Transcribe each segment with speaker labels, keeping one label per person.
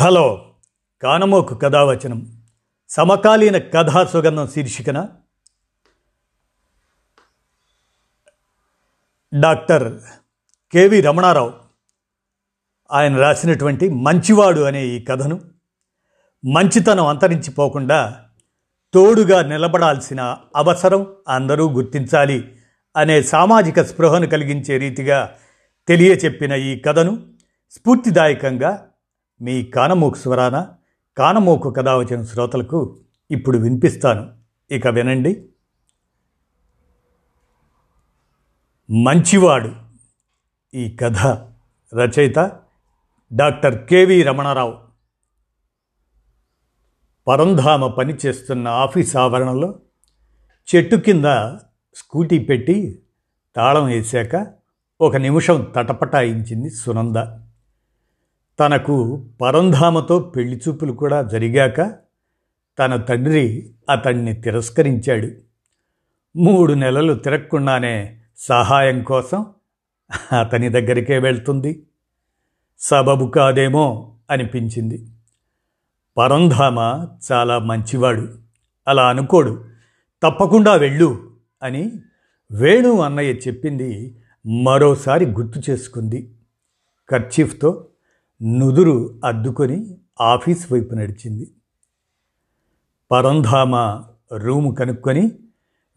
Speaker 1: Hello కానమోకు కథావచనం. సమకాలీన కథా సుగంధం శీర్షికన డాక్టర్ కెవి రమణారావు ఆయన రాసినటువంటి మంచివాడు అనే ఈ కథను మంచితనం అంతరించిపోకుండా తోడుగా నిలబడాల్సిన అవసరం అందరూ గుర్తించాలి అనే సామాజిక స్పృహను కలిగించే రీతిగా తెలియచెప్పిన ఈ కథను స్ఫూర్తిదాయకంగా మీ కానమోకు స్వరాన కానమోకు కథ వచ్చిన శ్రోతలకు ఇప్పుడు వినిపిస్తాను. ఇక వినండి. మంచివాడు ఈ కథ రచయిత డాక్టర్ కెవి రమణారావు. పరంధామ పనిచేస్తున్న ఆఫీస్ ఆవరణలో చెట్టు కింద స్కూటీ పెట్టి తాళం వేశాక ఒక నిమిషం తటపటాయించింది సునంద. తనకు పరంధామతో పెళ్ళి చూపులు కూడా జరిగాక తన తండ్రి అతన్ని తిరస్కరించాడు. మూడు నెలలు తిరగకుండానే సహాయం కోసం అతని దగ్గరికే వెళ్తుంది. సబబు కాదేమో అనిపించింది. పరంధామ చాలా మంచివాడు. అలా అనుకోడు. తప్పకుండా వెళ్ళు అని వేణు అన్నయ్య చెప్పింది మరోసారి గుర్తు చేసుకుంది. కర్చీఫ్తో నుదురు అద్దుకొని ఆఫీస్ వైపు నడిచింది. పరంధామ రూము కనుక్కొని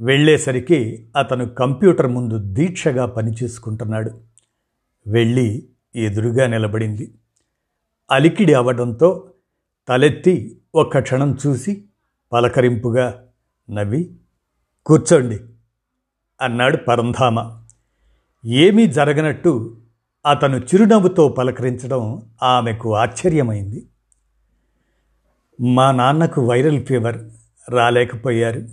Speaker 1: వెళ్ళేసరికి అతను కంప్యూటర్ ముందు దీక్షగా పనిచేసుకుంటున్నాడు. వెళ్ళి ఎదురుగా నిలబడింది. అలికిడి అవడంతో తలెత్తి ఒక్క క్షణం చూసి పలకరింపుగా నవ్వి కూర్చోండి అన్నాడు పరంధామ. ఏమీ జరగనట్టు అతను చిరునవ్వుతో పలకరించడం ఆమెకు ఆశ్చర్యమైంది. మా నాన్నకు వైరల్ ఫీవర్ రాలేకపోయారు.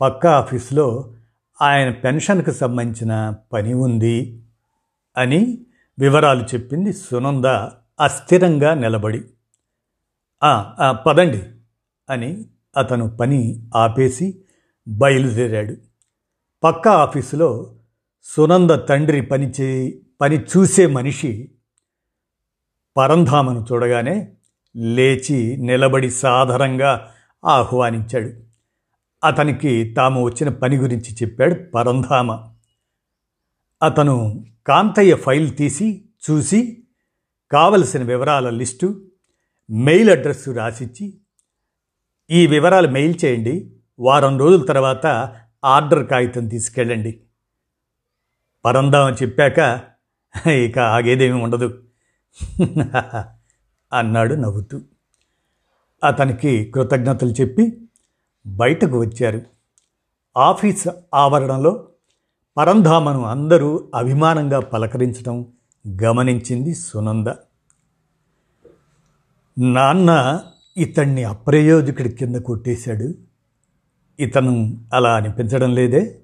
Speaker 1: పక్క ఆఫీస్లో ఆయన పెన్షన్కు సంబంధించిన పని ఉంది అని వివరాలు చెప్పింది సునంద అస్థిరంగా నిలబడి. పదండి అని అతను పని ఆపేసి బయలుదేరాడు. పక్క ఆఫీసులో సునంద తండ్రి పని చే పని చూసే మనిషి పరంధామను చూడగానే లేచి నిలబడి సాధారణంగా ఆహ్వానించాడు. అతనికి తాము వచ్చిన పని గురించి చెప్పాడు పరంధామ. అతను కాంతయ్య ఫైల్ తీసి చూసి కావలసిన వివరాల లిస్టు మెయిల్ అడ్రస్ రాసిచ్చి ఈ వివరాలు మెయిల్ చేయండి వారం రోజుల తర్వాత ఆర్డర్ కాగితం తీసుకెళ్ళండి. పరంధామ చెప్పాక ఇక ఆగేదేమీ ఉండదు. అన్నాడు నవ్వుతూ. అతనికి కృతజ్ఞతలు చెప్పి బయటకు వచ్చారు. ఆఫీస్ ఆవరణలో పరంధామను అందరూ అభిమానంగా పలకరించడం గమనించింది సునంద. నాన్న ఇతన్ని అప్రయోజకుడి కింద కొట్టేశాడు. ఇతను అలా అనిపించడం లేదే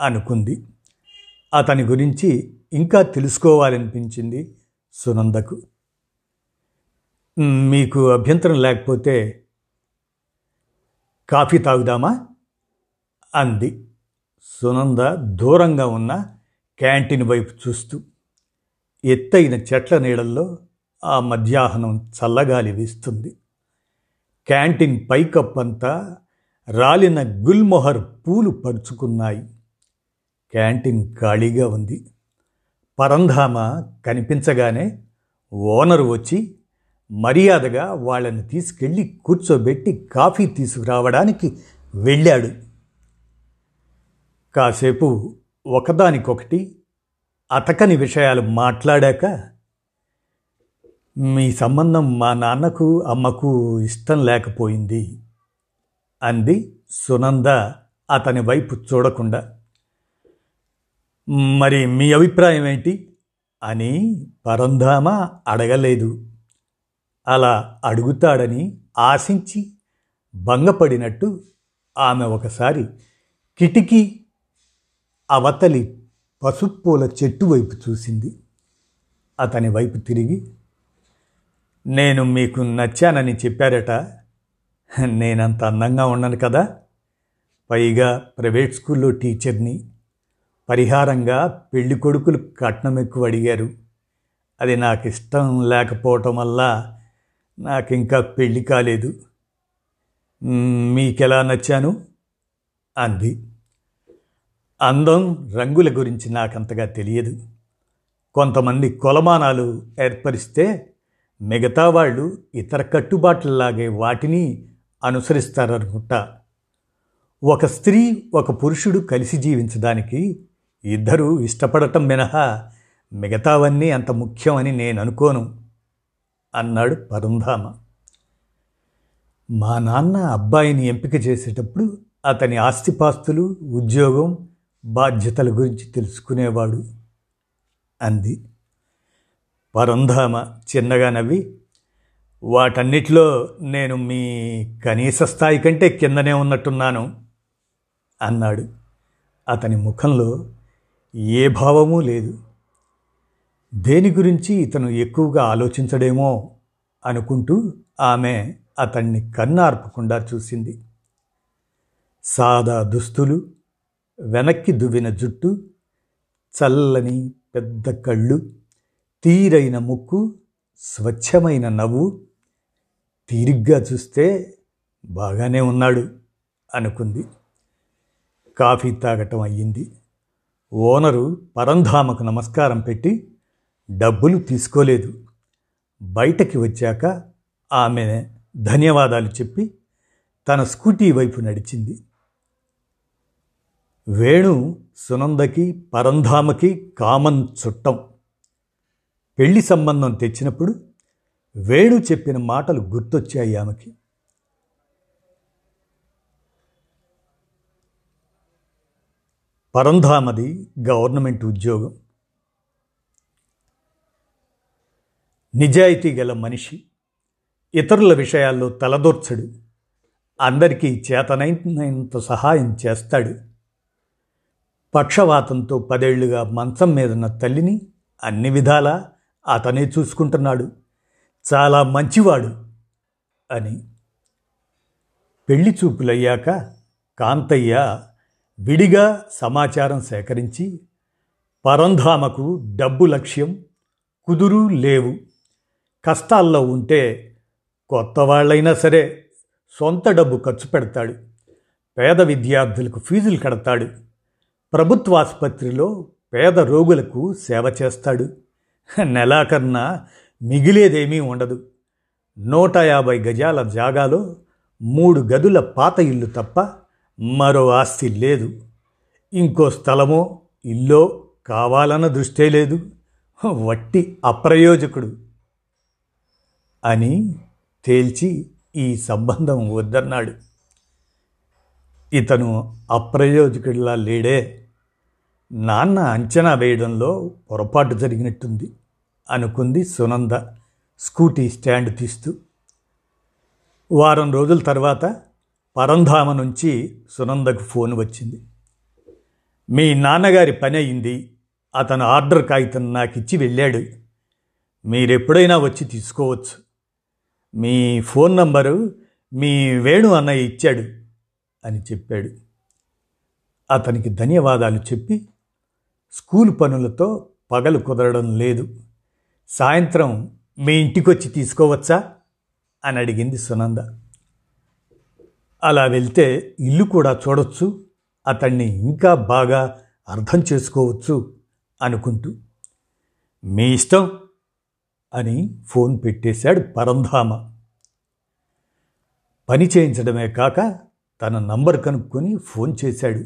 Speaker 1: అనుకుంది. అతని గురించి ఇంకా తెలుసుకోవాలనిపించింది సునందకు. మీకు అభ్యంతరం లేకపోతే కాఫీ తాగుదామా? అంది. సునంద దూరంగా ఉన్న క్యాంటీన్ వైపు చూస్తూ ఎత్తైన చెట్ల నీడల్లో ఆ మధ్యాహ్నం చల్లగాలి వీస్తుంది. క్యాంటీన్ పైకప్పంతా రాలిన గుల్మొహర్ పూలు పరుచుకున్నాయి. క్యాంటీన్ ఖాళీగా ఉంది. పరంధామ కనిపించగానే ఓనరు వచ్చి మర్యాదగా వాళ్ళని తీసుకెళ్ళి కూర్చోబెట్టి కాఫీ తీసుకురావడానికి వెళ్ళాడు. కాసేపు ఒకదానికొకటి అతకని విషయాలు మాట్లాడాక మీ సంబంధం మా నాన్నకు అమ్మకు ఇష్టం లేకపోయింది అంది సునంద అతని వైపు చూడకుండా. మరి మీ అభిప్రాయం ఏంటి? అని పరంధామ అడగలేదు. అలా అడుగుతాడని ఆశించి భంగపడినట్టు ఆమె ఒకసారి కిటికీ అవతలి పసుప్పూల చెట్టు వైపు చూసింది. అతని వైపు తిరిగి నేను మీకు నచ్చానని చెప్పారట. నేనంత అందంగా ఉన్నాను కదా. పైగా ప్రైవేట్ స్కూల్లో టీచర్ని పరిహారంగా పెళ్ళి కొడుకులు కట్నం ఎక్కువ అడిగారు. అది నాకు ఇష్టం లేకపోవటం వల్ల నాకింకా పెళ్ళి కాలేదు. మీకెలా నచ్చాను? అంది. అందం రంగుల గురించి నాకంతగా తెలియదు. కొంతమంది కొలమానాలు ఏర్పరిస్తే మిగతా వాళ్ళు ఇతర కట్టుబాట్లలాగే వాటిని అనుసరిస్తారనుకుంటా. ఒక స్త్రీ ఒక పురుషుడు కలిసి జీవించడానికి ఇద్దరూ ఇష్టపడటం మినహా మిగతావన్నీ అంత ముఖ్యమని నేను అనుకోను అన్నాడు పరంధామ మా నాన్న అబ్బాయిని ఎంపిక చేసేటప్పుడు అతని ఆస్తిపాస్తులు ఉద్యోగం బాధ్యతల గురించి తెలుసుకునేవాడు అంది. పరంధామ చిన్నగా నవ్వి వాటన్నిటిలో నేను మీ కనీస స్థాయి కంటే కిందనే ఉన్నట్టున్నాను అన్నాడు. అతని ముఖంలో ఏ భావమూ లేదు. దేని గురించి ఇతను ఎక్కువగా ఆలోచించడేమో అనుకుంటూ ఆమె అతన్ని కన్నార్పకుండా చూసింది. సాదా దుస్తులు వెనక్కి దువ్విన జుట్టు చల్లని పెద్ద కళ్ళు తీరైన ముక్కు స్వచ్ఛమైన నవ్వు తీరిగ్గా చూస్తే బాగానే ఉన్నాడు అనుకుంది. కాఫీ తాగటం అయ్యింది. ఓనరు పరంధామకు నమస్కారం పెట్టి డబ్బులు తీసుకోలేదు. బయటకి వచ్చాక ఆమె ధన్యవాదాలు చెప్పి తన స్కూటీ వైపు నడిచింది. వేణు సునందకి పరంధామకి కామన్ చుట్టం. పెళ్ళి సంబంధం తెచ్చినప్పుడు వేణు చెప్పిన మాటలు గుర్తొచ్చాయి ఆమెకి. పరంధామది గవర్నమెంట్ ఉద్యోగం. నిజాయితీ గల మనిషి ఇతరుల విషయాల్లో తలదూర్చడు అందరికీ చేతనైనంత సహాయం చేస్తాడు. పక్షవాతంతో పదేళ్ళుగా మంచం మీదన్న తల్లిని అన్ని విధాలా అతనే చూసుకుంటున్నాడు చాలా మంచివాడు అని. పెళ్ళి చూపులయ్యాక కాంతయ్య విడిగా సమాచారం సేకరించి పరంధామకు డబ్బు లక్ష్యం కుదురు లేవు. కష్టాల్లో ఉంటే కొత్త వాళ్ళైనా సరే సొంత డబ్బు ఖర్చు పెడతాడు. పేద విద్యార్థులకు ఫీజులు కడతాడు. ప్రభుత్వ ఆసుపత్రిలో పేద రోగులకు సేవ చేస్తాడు. నెలాకన్నా మిగిలేదేమీ ఉండదు. నూట యాభై గజాల జాగాలో మూడు గదుల పాత ఇల్లు తప్ప మరో ఆస్తి లేదు. ఇంకో స్థలమో ఇల్లో కావాలన్న దృష్టే లేదు. వట్టి అప్రయోజకుడు అని తేల్చి ఈ సంబంధం వద్దన్నాడు. ఇతను అప్రయోజకుడిలా లేడే. నాన్న అంచనా వేయడంలో పొరపాటు జరిగినట్టుంది అనుకుంది సునంద స్కూటీ స్టాండ్ తీస్తూ. వారం రోజుల తర్వాత పరంధామ నుంచి సునందకు ఫోన్ వచ్చింది. మీ నాన్నగారి పని అయింది. అతను ఆర్డర్ కాగితం నాకు ఇచ్చి వెళ్ళాడు. మీరెప్పుడైనా వచ్చి తీసుకోవచ్చు. మీ ఫోన్ నంబరు మీ వేణు అన్నయ్య ఇచ్చాడు అని చెప్పాడు. అతనికి ధన్యవాదాలు చెప్పి స్కూల్ పనులతో పగలు కుదరడం లేదు. సాయంత్రం మీ ఇంటికొచ్చి తీసుకోవచ్చా? అని అడిగింది సునంద. అలా వెళ్తే ఇల్లు కూడా చూడొచ్చు అతన్ని ఇంకా బాగా అర్థం చేసుకోవచ్చు అనుకుంటూ మీ ఇష్టం అని ఫోన్ పెట్టేశాడు పరంధామ. పని చేయించడమే కాక తన నంబర్ కనుక్కొని ఫోన్ చేశాడు.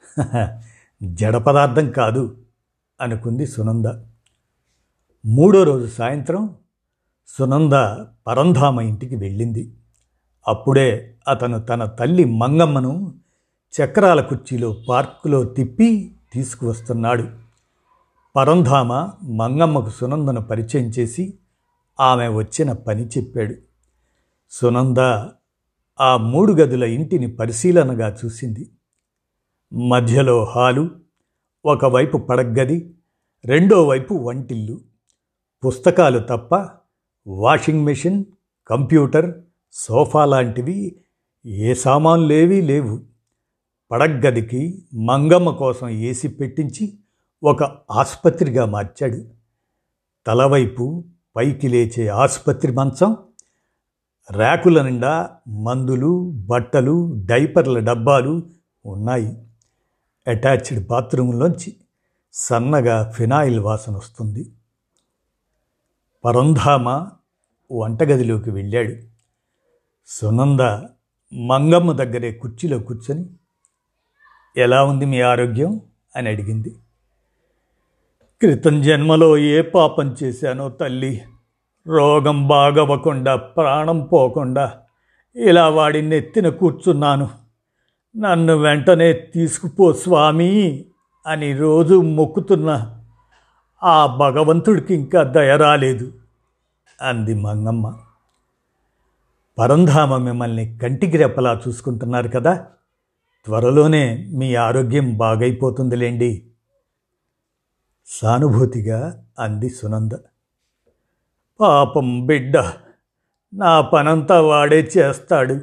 Speaker 1: జడ పదార్థం కాదు అనుకుంది సునంద. మూడో రోజు సాయంత్రం సునంద పరంధామ ఇంటికి వెళ్ళింది. అప్పుడే అతను తన తల్లి మంగమ్మను చక్రాల కుర్చీలో పార్కులో తిప్పి తీసుకువస్తున్నాడు. పరంధామ మంగమ్మకు సునందను పరిచయం చేసి ఆమె వచ్చిన పని చెప్పాడు. సునంద ఆ మూడు గదుల ఇంటిని పరిశీలనగా చూసింది. మధ్యలో హాలు ఒకవైపు పడగ్గది రెండో వైపు వంటిల్లు. పుస్తకాలు తప్ప వాషింగ్ మెషిన్ కంప్యూటర్ సోఫా లాంటివి ఏ సామాన్లేవీ లేవు. పడగ్గదికి మంగమ్మ కోసం ఏసి పెట్టించి ఒక ఆసుపత్రిగా మార్చాడు. తలవైపు పైకి లేచే ఆసుపత్రి మంచం ర్యాకుల నిండా మందులు బట్టలు డైపర్ల డబ్బాలు ఉన్నాయి. అటాచ్డ్ బాత్రూంలోంచి సన్నగా ఫినాయిల్ వాసన వస్తుంది. పరంధామ వంటగదిలోకి వెళ్ళాడు. సునంద మంగమ్మ దగ్గరే కుర్చీలో కూర్చొని ఎలా ఉంది మీ ఆరోగ్యం? అని అడిగింది. క్రితం జన్మలో ఏ పాపం చేశానో తల్లి రోగం బాగవ్వకుండా ప్రాణం పోకుండా ఇలా వాడి నెత్తిన కూర్చున్నాను. నన్ను వెంటనే తీసుకుపో స్వామి అని రోజు మొక్కుతున్న ఆ భగవంతుడికి ఇంకా దయ రాలేదు అంది మంగమ్మ. పరంధామ మిమ్మల్ని కంటికి రెప్పలా చూసుకుంటున్నారు కదా. త్వరలోనే మీ ఆరోగ్యం బాగైపోతుందిలేండి. సానుభూతిగా అంది సునంద. పాపం బిడ్డ నా పనంతా వాడే చేస్తాడు.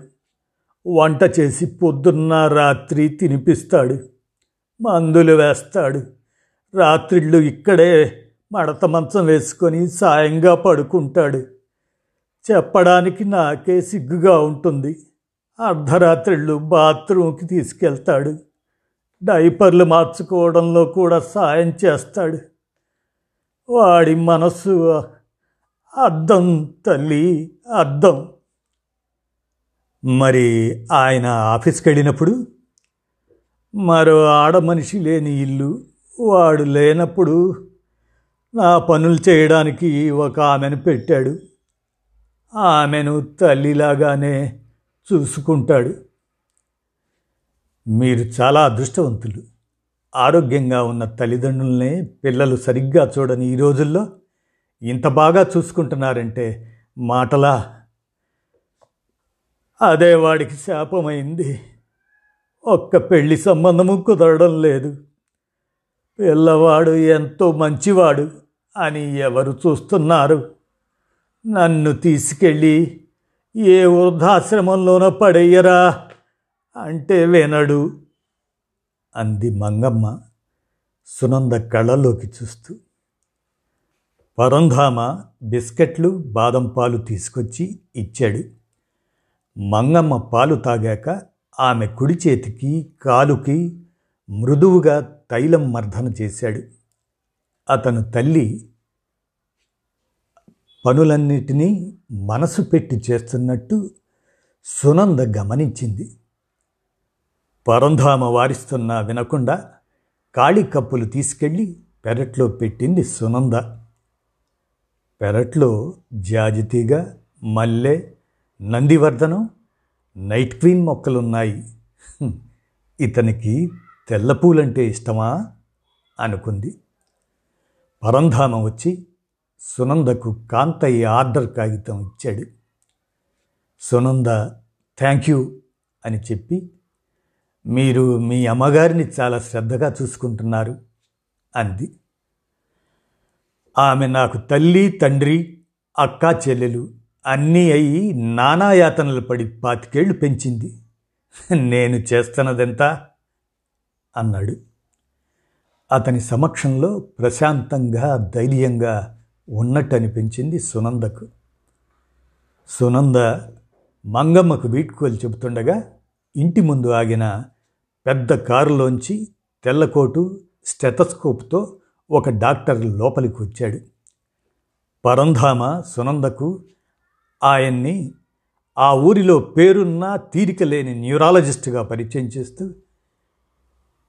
Speaker 1: వంట చేసి పొద్దున్న రాత్రి తినిపిస్తాడు. మందులు వేస్తాడు. రాత్రిళ్ళు ఇక్కడే మడత మంచం వేసుకొని సాయంగా పడుకుంటాడు. చెప్పడానికి నాకే సిగ్గుగా ఉంటుంది. అర్ధరాత్రిళ్ళు బాత్రూమ్కి తీసుకెళ్తాడు. డైపర్లు మార్చుకోవడంలో కూడా సాయం చేస్తాడు. వాడి మనస్సు అద్దం తల్లి అద్దం మరి ఆయన ఆఫీస్కి వెళ్ళినప్పుడు? మరో ఆడ మనిషి లేని ఇల్లు వాడు లేనప్పుడు నా పనులు చేయడానికి ఒక ఆమెను పెట్టాడు. ఆమెను తల్లిలాగానే చూసుకుంటాడు. మీరు చాలా అదృష్టవంతులు. ఆరోగ్యంగా ఉన్న తల్లిదండ్రులనే పిల్లలు సరిగ్గా చూడని ఈ రోజుల్లో ఇంత బాగా చూసుకుంటున్నారంటే మాటలా? అదే వాడికి శాపమైంది. ఒక్క పెళ్ళి సంబంధము కుదరడం లేదు. పిల్లవాడు ఎంతో మంచివాడు అని ఎవరు చూస్తున్నారు? నన్ను తీసుకెళ్ళి ఏ వృద్ధాశ్రమంలోనో పడేయరా అంటే వినడు అంది మంగమ్మ సునంద కళ్ళలోకి చూస్తూ. పరంధామ బిస్కెట్లు బాదం పాలు తీసుకొచ్చి ఇచ్చాడు. మంగమ్మ పాలు తాగాక ఆమె కుడి చేతికి కాలుకి మృదువుగా తైలం మర్దన చేశాడు. అతను తల్లి పనులన్నిటినీ మనసు పెట్టి చేస్తున్నట్టు సునంద గమనించింది. పరంధామ వారిస్తున్నా వినకుండా ఖాళీ కప్పులు తీసుకెళ్ళి పెరట్లో పెట్టింది సునంద. పెరట్లో జాజితీగ మల్లె నందివర్ధనం నైట్ క్వీన్ మొక్కలున్నాయి. ఇతనికి తెల్లపూలంటే ఇష్టమా? అనుకుంది. పరంధామ వచ్చి సునందకు కాంతయ్య ఆర్డర్ కాగితం ఇచ్చాడు. సునంద థ్యాంక్ యూ అని చెప్పి మీరు మీ అమ్మగారిని చాలా శ్రద్ధగా చూసుకుంటున్నారు అంది. ఆమె నాకు తల్లి తండ్రి అక్క చెల్లెలు అన్నీ అయి నానాయాతనలు పడి పాతికేళ్ళు పెంచింది. నేను చేస్తున్నదెంత? అన్నాడు. అతని సమక్షంలో ప్రశాంతంగా ధైర్యంగా ఉన్నట్టు అనిపించింది సునందకు. సునంద మంగమ్మకు వీడ్కోలు చెబుతుండగా ఇంటి ముందు ఆగిన పెద్ద కారులోంచి తెల్లకోటు స్టెతస్కోప్తో ఒక డాక్టర్ లోపలికి వచ్చాడు. పరంధామ సునందకు ఆయన్ని ఆ ఊరిలో పేరున్న తీరిక లేని న్యూరాలజిస్ట్గా పరిచయం చేస్తూ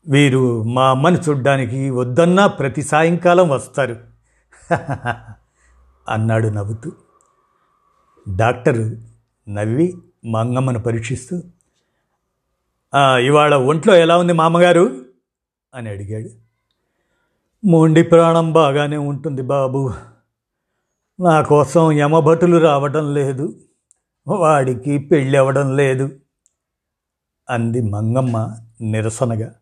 Speaker 1: వీరు మా అమ్మని చూడ్డానికి వద్దన్నా ప్రతి సాయంకాలం వస్తారు. అన్నాడు నవ్వుతూ. డాక్టరు నవ్వి మంగమ్మను పరీక్షిస్తూ ఇవాళ ఒంట్లో ఎలా ఉంది మామగారు? అని అడిగాడు. మొండి ప్రాణం బాగానే ఉంటుంది బాబు. నా కోసం యమభటులు రావడం లేదు. వాడికి పెళ్ళి అవ్వడం లేదు. అంది మంగమ్మ నిరసనగా.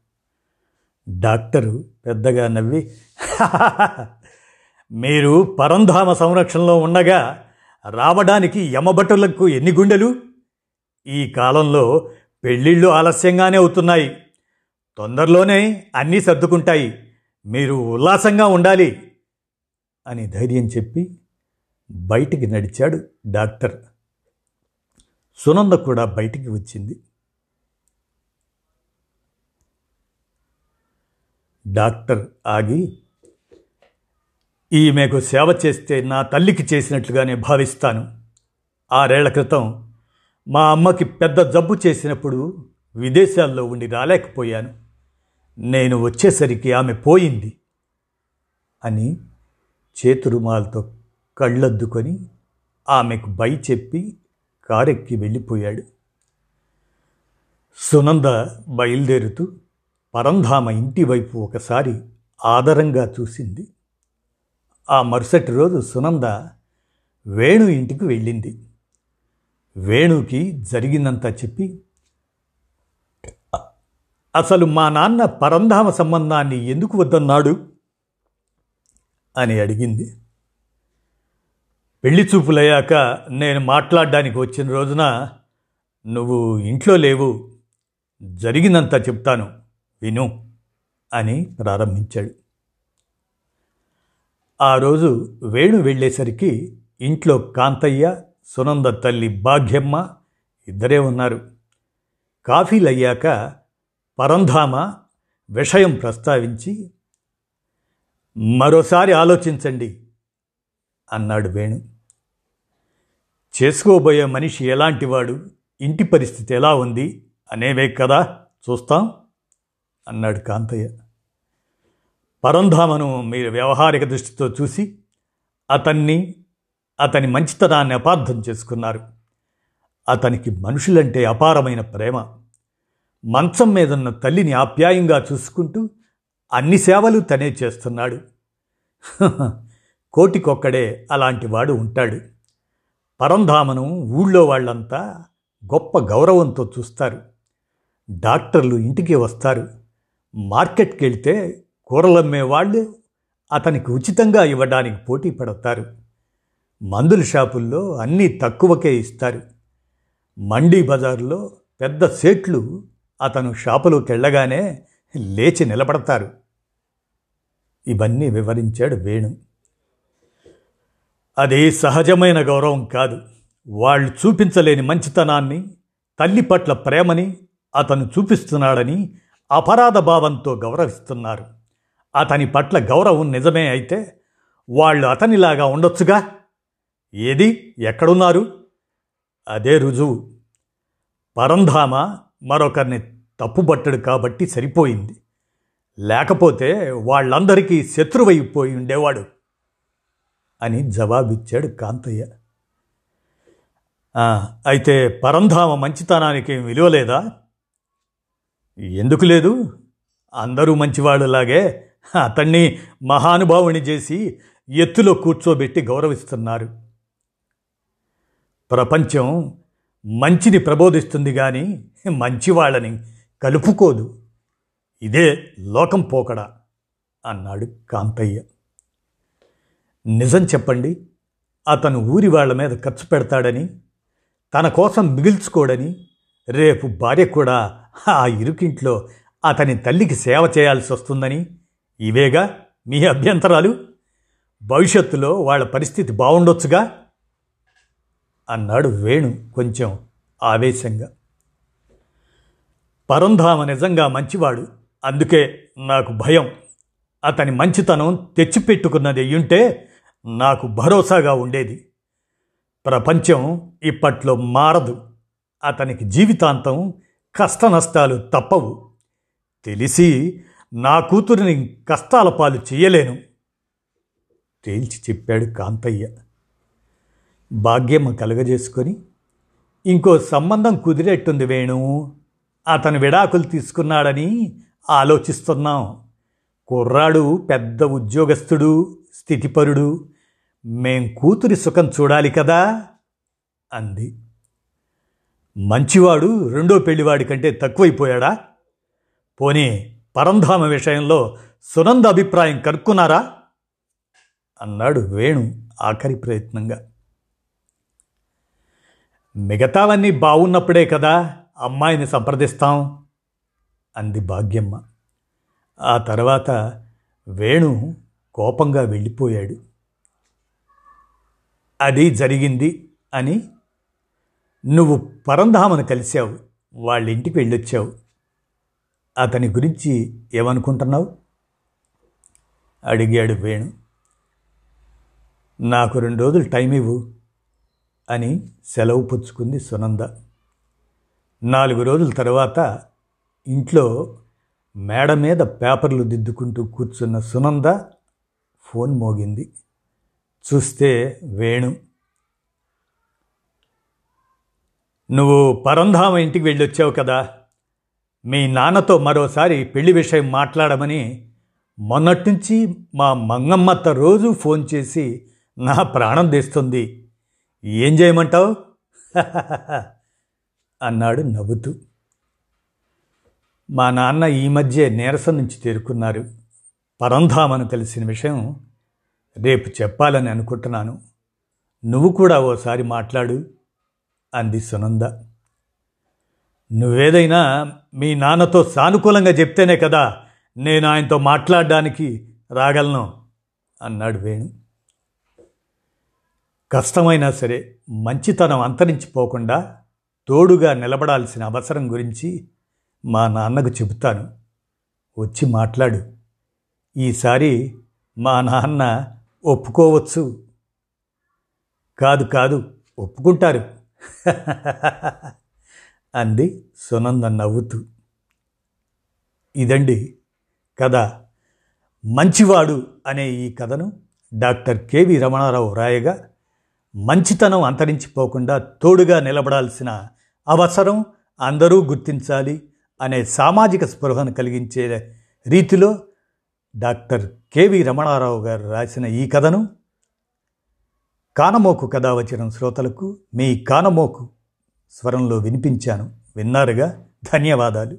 Speaker 1: డాక్టరు పెద్దగా నవ్వి మీరు పరంధామ సంరక్షణలో ఉండగా రావడానికి యమభటులకు ఎన్ని గుండెలు? ఈ కాలంలో పెళ్ళిళ్ళు ఆలస్యంగానే అవుతున్నాయి. తొందరలోనే అన్నీ సర్దుకుంటాయి. మీరు ఉల్లాసంగా ఉండాలి అని ధైర్యం చెప్పి బయటికి నడిచాడు డాక్టర్. సునంద కూడా బయటికి వచ్చింది. డాక్టర్ ఆగి ఈమెకు సేవ చేస్తే నా తల్లికి చేసినట్లుగానే భావిస్తాను. ఆరేళ్ళ క్రితం మా అమ్మకి పెద్ద జబ్బు చేసినప్పుడు విదేశాల్లో ఉండి రాలేకపోయాను. నేను వచ్చేసరికి ఆమె పోయింది అని చేతురుమాలతో కళ్ళద్దుకొని ఆమెకు బై చెప్పి కారెక్కి వెళ్ళిపోయాడు. సునంద బయలుదేరుతూ పరంధామ ఇంటి వైపు ఒకసారి ఆదరంగా చూసింది. ఆ మరుసటి రోజు సునంద వేణు ఇంటికి వెళ్ళింది. వేణుకి జరిగిందంతా చెప్పి అసలు మా నాన్న పరంధామ సంబంధాన్ని ఎందుకు వద్దన్నాడు? అని అడిగింది. పెళ్ళి చూపులయ్యాక నేను మాట్లాడడానికి వచ్చిన రోజున నువ్వు ఇంట్లో లేవు జరిగినంత చెప్తాను విను అని ప్రారంభించాడు. ఆ రోజు వేణు వెళ్ళేసరికి ఇంట్లో కాంతయ్య సునంద తల్లి భాగ్యమ్మ ఇద్దరే ఉన్నారు. కాఫీలయ్యాక పరంధామ విషయం ప్రస్తావించి మరోసారి ఆలోచించండి అన్నాడు వేణు. చేసుకోబోయే మనిషి ఎలాంటివాడు? ఇంటి పరిస్థితి ఎలా ఉంది? అనేవే కదా? చూస్తాం అన్నాడు కాంతయ్య. పరంధామను మీరు వ్యవహారిక దృష్టితో చూసి అతన్ని అతని మంచితనాన్ని అపార్థం చేసుకున్నారు. అతనికి మనుషులంటే అపారమైన ప్రేమ. మంచం మీదున్న తల్లిని ఆప్యాయంగా చూసుకుంటూ అన్ని సేవలు తనే చేస్తున్నాడు. కోటికొక్కడే అలాంటి వాడు ఉంటాడు. పరంధామను ఊళ్ళో వాళ్ళంతా గొప్ప గౌరవంతో చూస్తారు. డాక్టర్లు ఇంటికి వస్తారు. మార్కెట్కి వెళ్తే కూరలమ్మే వాళ్ళు అతనికి ఉచితంగా ఇవ్వడానికి పోటీ పడతారు. మందుల షాపుల్లో అన్నీ తక్కువకే ఇస్తారు. మండీ బజార్లో పెద్ద సేట్లు అతను షాపులోకి వెళ్ళగానే లేచి నిలబడతారు. ఇవన్నీ వివరించాడు వేణు. అది సహజమైన గౌరవం కాదు. వాళ్ళు చూపించలేని మంచితనాన్ని తల్లి పట్ల ప్రేమని అతను చూపిస్తున్నాడని అపరాధ భావంతో గౌరవిస్తున్నారు. అతని పట్ల గౌరవం నిజమే అయితే వాళ్ళు అతనిలాగా ఉండొచ్చుగా? ఏది? ఎక్కడున్నారు? అదే రుజువు. పరంధామ మరొకరిని తప్పుబట్టడు కాబట్టి సరిపోయింది. లేకపోతే వాళ్ళందరికీ శత్రువైపోయి ఉండేవాడు అని జవాబిచ్చాడు కాంతయ్య. అయితే పరంధామ మంచితనానికి విలువలేదా? ఎందుకు లేదు? అందరూ మంచివాళ్ళలాగే అతన్ని మహానుభావుని చేసి ఎత్తులో కూర్చోబెట్టి గౌరవిస్తున్నారు. ప్రపంచం మంచిని ప్రబోధిస్తుంది కానీ మంచివాళ్ళని కలుపుకోదు. ఇదే లోకం పోకడా అన్నాడు కాంతయ్య నిజం చెప్పండి అతను ఊరి వాళ్ళ మీద ఖర్చు పెడతాడని తన కోసం మిగిల్చుకోడని రేపు భార్య కూడా ఆ ఇరుకింట్లో అతని తల్లికి సేవ చేయాల్సి వస్తుందని ఇవేగా మీ అభ్యంతరాలు? భవిష్యత్తులో వాళ్ళ పరిస్థితి బాగుండొచ్చుగా అన్నాడు వేణు కొంచెం ఆవేశంగా. పరంధామ నిజంగా మంచివాడు. అందుకే నాకు భయం. అతని మంచితనం తెచ్చిపెట్టుకున్నది అయ్యుంటే నాకు భరోసాగా ఉండేది. ప్రపంచం ఇప్పట్లో మారదు. అతనికి జీవితాంతం కష్ట నష్టాలు తప్పవు. తెలిసి నా కూతురిని కష్టాల పాలు చెయ్యలేను. తేల్చి చెప్పాడు కాంతయ్య. భాగ్యమ్మ కలగజేసుకొని ఇంకో సంబంధం కుదిరేట్టుంది వేణు అతను విడాకులు తీసుకున్నాడని ఆలోచిస్తున్నాం. కుర్రాడు పెద్ద ఉద్యోగస్తుడు స్థితిపరుడు మేం కూతురి సుఖం చూడాలి కదా అంది. మంచివాడు రెండో పెళ్ళివాడి కంటే తక్కువైపోయాడా? పోనీ పరంధామ విషయంలో సునంద అభిప్రాయం కనుక్కున్నారా? అన్నాడు వేణు ఆఖరి ప్రయత్నంగా. మిగతావన్నీ బాగున్నప్పుడే కదా అమ్మాయిని సంప్రదిస్తాం అంది భాగ్యమ్మ. ఆ తర్వాత వేణు కోపంగా వెళ్ళిపోయాడు. అది జరిగింది అని నువ్వు పరంధామను కలిశావు వాళ్ళ ఇంటికి వెళ్ళొచ్చావు. అతని గురించి ఏమనుకుంటున్నావు? అడిగాడు వేణు. నాకు రెండు రోజులు టైం ఇవ్వు అని సెలవు పుచ్చుకుంది సునంద. నాలుగు రోజుల తర్వాత ఇంట్లో మేడ మీద పేపర్లు దిద్దుకుంటూ కూర్చున్న సునంద ఫోన్ మోగింది. చూస్తే వేణు నువ్వు పరంధామ ఇంటికి వెళ్ళొచ్చావు కదా? మీ నాన్నతో మరోసారి పెళ్ళి విషయం మాట్లాడమని మొన్నట్నుంచి మా మంగమ్మత్త రోజు ఫోన్ చేసి నా ప్రాణం తీస్తుంది. ఏం చేయమంటావు? అన్నాడు నవ్వుతూ. మా నాన్న ఈ మధ్య నీరసం నుంచి తేరుకున్నారు. పరంధామని తెలిసిన విషయం రేపు చెప్పాలని అనుకుంటున్నాను. నువ్వు కూడా ఓసారి మాట్లాడు అంది సునంద. నువ్వేదైనా మీ నాన్నతో సానుకూలంగా చెప్తేనే కదా నేను ఆయనతో మాట్లాడడానికి రాగలను? అన్నాడు వేణు. కష్టమైనా సరే మంచితనం అంతరించిపోకుండా తోడుగా నిలబడాల్సిన అవసరం గురించి మా నాన్నకు చెబుతాను. వచ్చి మాట్లాడు. ఈసారి మా నాన్న ఒప్పుకోవచ్చు. కాదు కాదు ఒప్పుకుంటారు. అంది సునంద నవ్వుతూ. ఇదండి కథ. మంచివాడు అనే ఈ కథను డాక్టర్ కెవి రమణారావు రాయగా మంచితనం అంతరించిపోకుండా తోడుగా నిలబడాల్సిన అవసరం అందరూ గుర్తించాలి అనే సామాజిక స్పృహను కలిగించే రీతిలో డాక్టర్ కెవి రమణారావు గారు రాసిన ఈ కథను కానమోకు కథ వచ్చిన శ్రోతలకు మీ కానమోకు స్వరంలో వినిపించాను. విన్నారుగా? ధన్యవాదాలు.